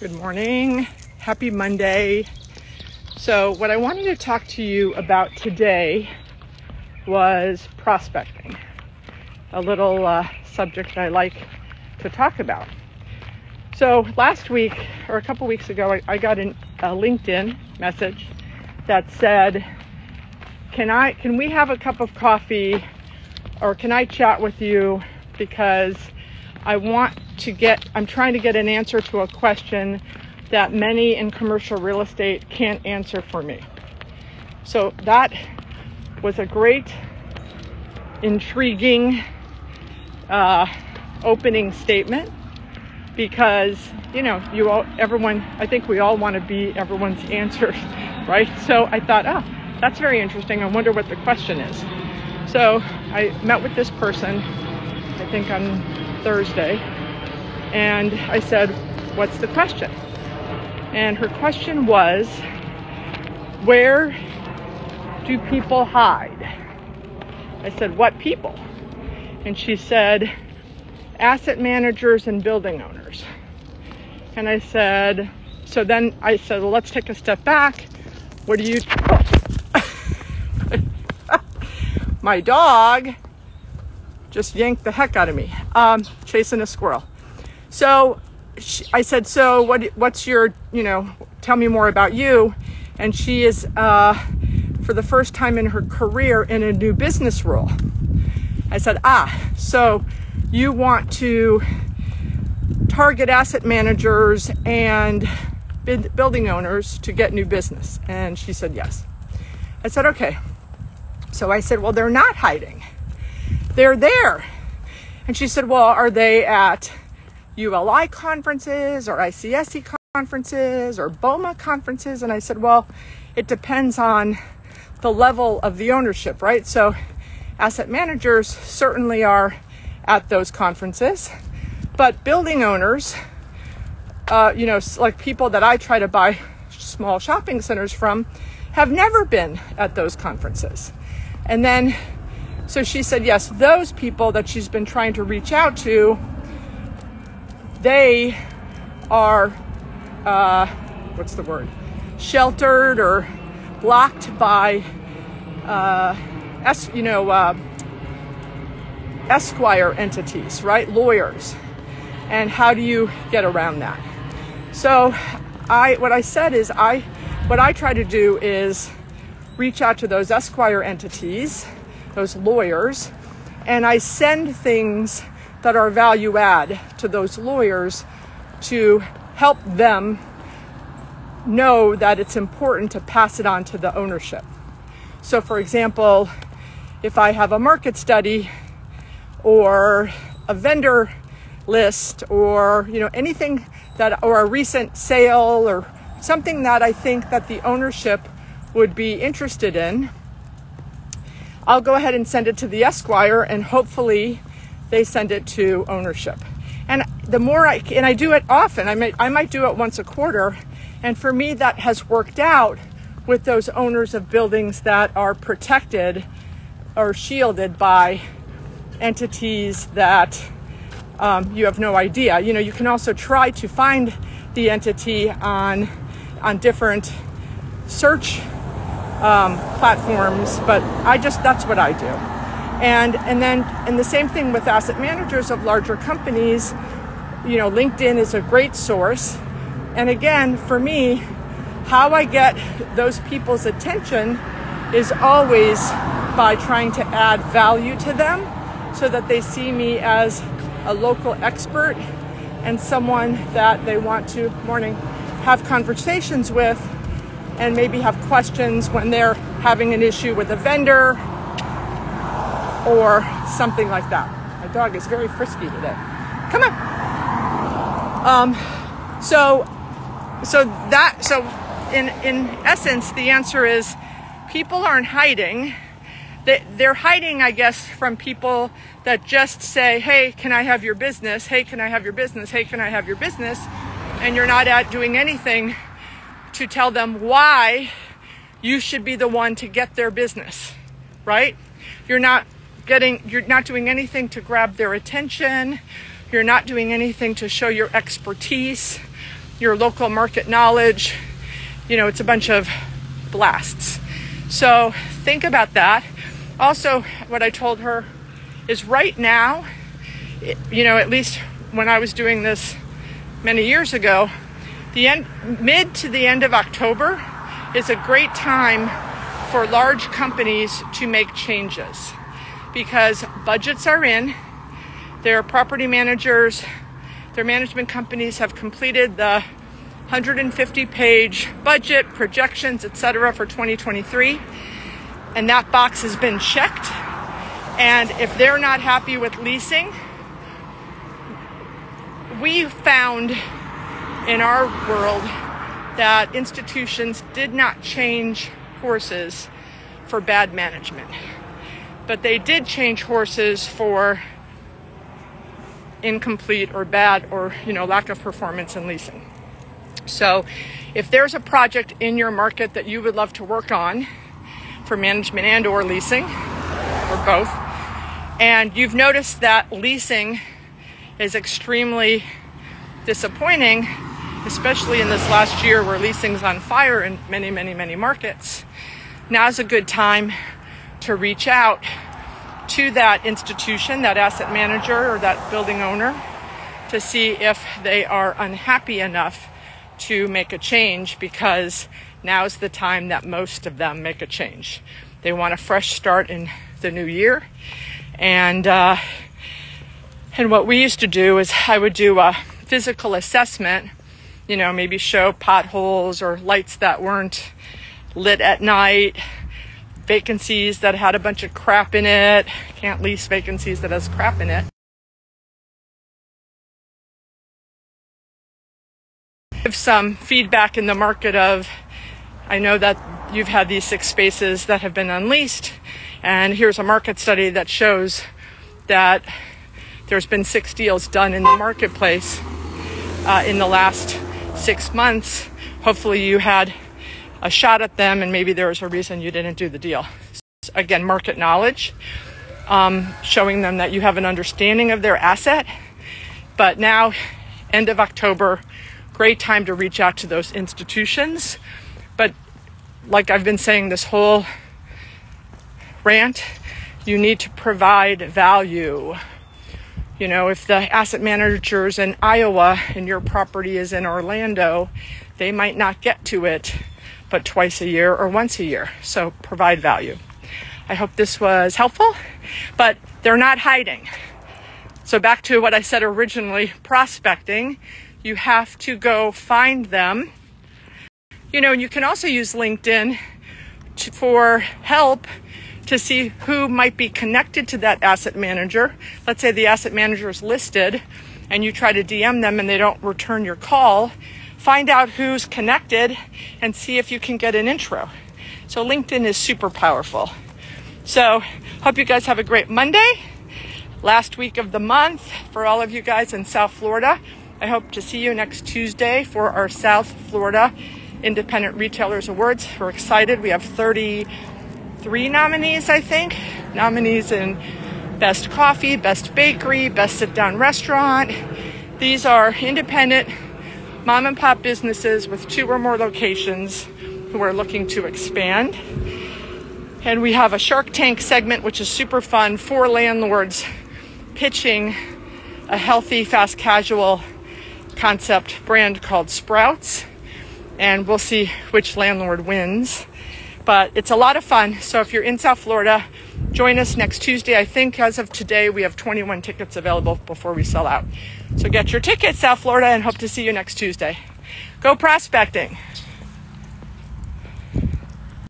Good morning. Happy Monday. So, what I wanted to talk to you about today was prospecting, a little uh, subject I like to talk about. So, last week or a couple weeks ago, I, I got an, a LinkedIn message that said, "Can I? Can we have a cup of coffee, or can I chat with you because I want to get, I'm trying to get an answer to a question that many in commercial real estate can't answer for me. So that was a great, intriguing uh, opening statement because you know you all everyone I think we all want to be everyone's answers right? So I thought oh that's very interesting. I wonder what the question is. So I met with this person I think on Thursday and I said, What's the question? And her question was, Where do people hide? I said, What people? And she said, Asset managers and building owners. And I said, So then I said, Well, let's take a step back. What do you. My dog just yanked the heck out of me, um, chasing a squirrel. So she, I said, so what, what's your, you know, tell me more about you. And she is, uh, for the first time in her career, in a new business role. I said, ah, so you want to target asset managers and building owners to get new business? And she said, yes. I said, okay. So I said, well, they're not hiding. They're there. And she said, well, are they at ULI conferences or ICSC conferences or BOMA conferences. And I said, well, it depends on the level of the ownership, right? So asset managers certainly are at those conferences, but building owners, uh, you know, like people that I try to buy small shopping centers from, have never been at those conferences. And then, so she said, yes, those people that she's been trying to reach out to they are, uh, what's the word, sheltered or blocked by, uh, es- you know, uh, esquire entities, right? Lawyers. And how do you get around that? So, I what I said is I what I try to do is reach out to those esquire entities, those lawyers, and I send things that are value add to those lawyers to help them know that it's important to pass it on to the ownership. So, for example, if I have a market study or a vendor list or you know anything that or a recent sale or something that I think that the ownership would be interested in, I'll go ahead and send it to the Esquire and hopefully they send it to ownership. And the more I and I do it often, I might I might do it once a quarter, and for me that has worked out with those owners of buildings that are protected or shielded by entities that um, you have no idea. You know, you can also try to find the entity on on different search um, platforms, but I just that's what I do. And and then and the same thing with asset managers of larger companies. You know, LinkedIn is a great source. And again, for me, how I get those people's attention is always by trying to add value to them so that they see me as a local expert and someone that they want to morning have conversations with and maybe have questions when they're having an issue with a vendor or something like that. My dog is very frisky today. Come on. Um, so, so that, so in, in essence, the answer is people aren't hiding. They, they're hiding, I guess, from people that just say, hey, can I have your business? Hey, can I have your business? Hey, can I have your business? And you're not at doing anything to tell them why you should be the one to get their business, right? You're not getting you're not doing anything to grab their attention you're not doing anything to show your expertise your local market knowledge. You know, it's a bunch of blasts. So think about that. Also, what I told her is right now, you know, at least when I was doing this many years ago, the end, mid to the end of October is a great time for large companies to make changes because budgets are in, their property managers, their management companies have completed the 150 page budget, projections, etc. for 2023. And that box has been checked. And if they're not happy with leasing, we found in our world that institutions did not change horses for bad management, but they did change horses for incomplete or bad or you know lack of performance in leasing. So, if there's a project in your market that you would love to work on for management and or leasing or both, and you've noticed that leasing is extremely disappointing, especially in this last year where leasing's on fire in many, many, many markets, now's a good time to reach out to that institution, that asset manager or that building owner to see if they are unhappy enough to make a change because now's the time that most of them make a change. They want a fresh start in the new year. And, uh, and what we used to do is I would do a physical assessment, you know, maybe show potholes or lights that weren't lit at night, vacancies that had a bunch of crap in it. Can't lease vacancies that has crap in it. Give some feedback in the market of, I know that you've had these six spaces that have been unleased, and here's a market study that shows that there's been six deals done in the marketplace uh, in the last six months. Hopefully, you had a shot at them, and maybe there was a reason you didn't do the deal. Again, market knowledge, um, showing them that you have an understanding of their asset. But now, end of October, great time to reach out to those institutions. But like I've been saying this whole rant, you need to provide value. You know, if the asset managers in Iowa and your property is in Orlando, they might not get to it but twice a year or once a year. So provide value. I hope this was helpful, but they're not hiding. So back to what I said originally, prospecting you have to go find them. You know, you can also use LinkedIn to, for help to see who might be connected to that asset manager. Let's say the asset manager is listed and you try to DM them and they don't return your call. Find out who's connected and see if you can get an intro. So LinkedIn is super powerful. So, hope you guys have a great Monday. Last week of the month for all of you guys in South Florida. I hope to see you next Tuesday for our South Florida Independent Retailers Awards. We're excited. We have 33 nominees, I think. Nominees in Best Coffee, Best Bakery, Best Sit Down Restaurant. These are independent mom and pop businesses with two or more locations who are looking to expand. And we have a Shark Tank segment, which is super fun for landlords pitching a healthy, fast casual concept brand called Sprouts, and we'll see which landlord wins. But it's a lot of fun. So if you're in South Florida, join us next Tuesday. I think as of today, we have 21 tickets available before we sell out. So get your tickets, South Florida, and hope to see you next Tuesday. Go prospecting.